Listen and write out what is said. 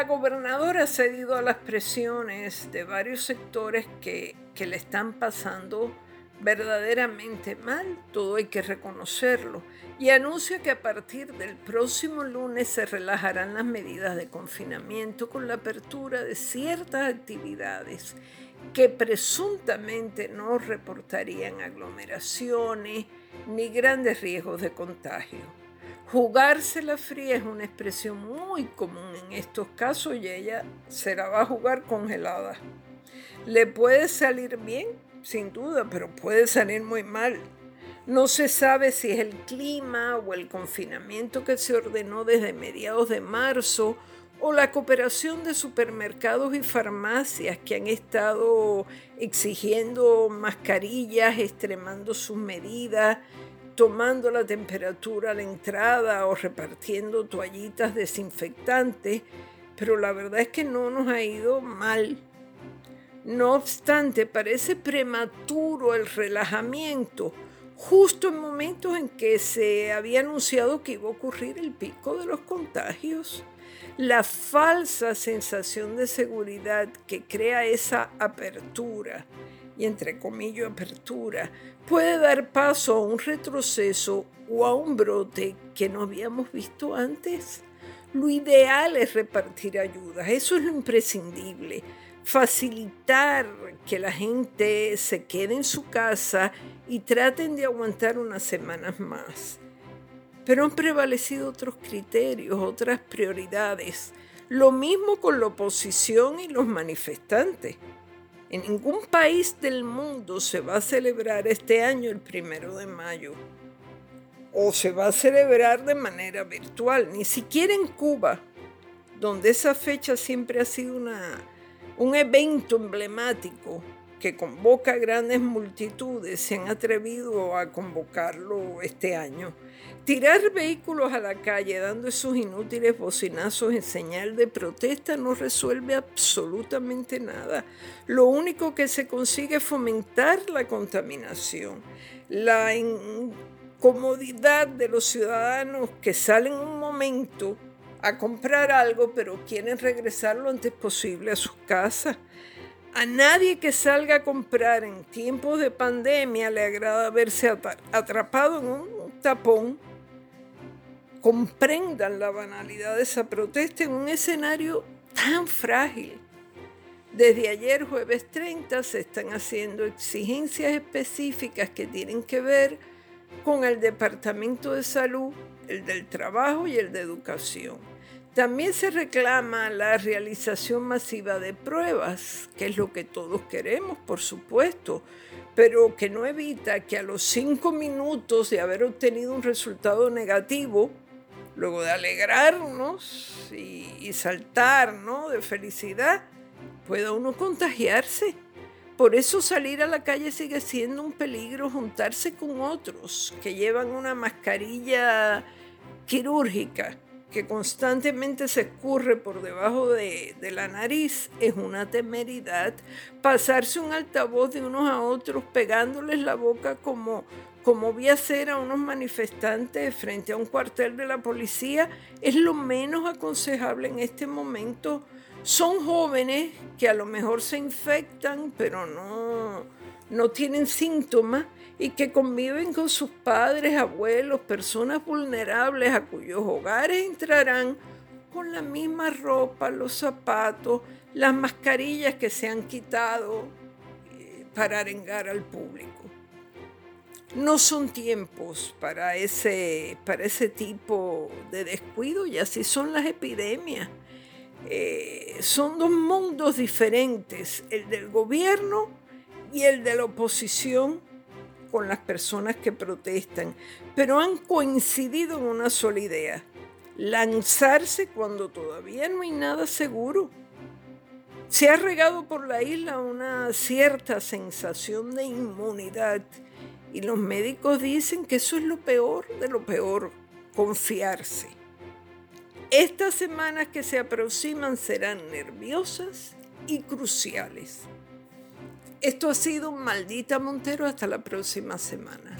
La gobernadora ha cedido a las presiones de varios sectores que, que le están pasando verdaderamente mal, todo hay que reconocerlo, y anuncia que a partir del próximo lunes se relajarán las medidas de confinamiento con la apertura de ciertas actividades que presuntamente no reportarían aglomeraciones ni grandes riesgos de contagio. Jugarse la fría es una expresión muy común en estos casos y ella se la va a jugar congelada. Le puede salir bien sin duda, pero puede salir muy mal. No se sabe si es el clima o el confinamiento que se ordenó desde mediados de marzo o la cooperación de supermercados y farmacias que han estado exigiendo mascarillas, extremando sus medidas, tomando la temperatura a la entrada o repartiendo toallitas desinfectantes, pero la verdad es que no nos ha ido mal no obstante, parece prematuro el relajamiento, justo en momentos en que se había anunciado que iba a ocurrir el pico de los contagios. La falsa sensación de seguridad que crea esa apertura, y entre comillas apertura, puede dar paso a un retroceso o a un brote que no habíamos visto antes. Lo ideal es repartir ayudas, eso es lo imprescindible facilitar que la gente se quede en su casa y traten de aguantar unas semanas más. Pero han prevalecido otros criterios, otras prioridades. Lo mismo con la oposición y los manifestantes. En ningún país del mundo se va a celebrar este año el primero de mayo. O se va a celebrar de manera virtual, ni siquiera en Cuba, donde esa fecha siempre ha sido una un evento emblemático que convoca grandes multitudes se han atrevido a convocarlo este año. Tirar vehículos a la calle dando esos inútiles bocinazos en señal de protesta no resuelve absolutamente nada. Lo único que se consigue es fomentar la contaminación, la incomodidad de los ciudadanos que salen un momento a comprar algo, pero quieren regresar lo antes posible a sus casas. A nadie que salga a comprar en tiempos de pandemia le agrada verse atrapado en un tapón. Comprendan la banalidad de esa protesta en un escenario tan frágil. Desde ayer, jueves 30, se están haciendo exigencias específicas que tienen que ver con el Departamento de Salud, el del Trabajo y el de Educación. También se reclama la realización masiva de pruebas, que es lo que todos queremos, por supuesto, pero que no evita que a los cinco minutos de haber obtenido un resultado negativo, luego de alegrarnos y, saltar ¿no? de felicidad, pueda uno contagiarse. Por eso salir a la calle sigue siendo un peligro, juntarse con otros que llevan una mascarilla quirúrgica que constantemente se escurre por debajo de, la nariz es una temeridad. Pasarse un altavoz de unos a otros pegándoles la boca como, como vi hacer a unos manifestantes frente a un cuartel de la policía es lo menos aconsejable en este momento son jóvenes que a lo mejor se infectan, pero no, no tienen síntomas y que conviven con sus padres, abuelos, personas vulnerables a cuyos hogares entrarán con la misma ropa, los zapatos, las mascarillas que se han quitado eh, para arengar al público. No son tiempos para ese, para ese tipo de descuido y así son las epidemias. Eh, son dos mundos diferentes, el del gobierno y el de la oposición con las personas que protestan, pero han coincidido en una sola idea, lanzarse cuando todavía no hay nada seguro. Se ha regado por la isla una cierta sensación de inmunidad y los médicos dicen que eso es lo peor de lo peor, confiarse. Estas semanas que se aproximan serán nerviosas y cruciales. Esto ha sido Maldita Montero. Hasta la próxima semana.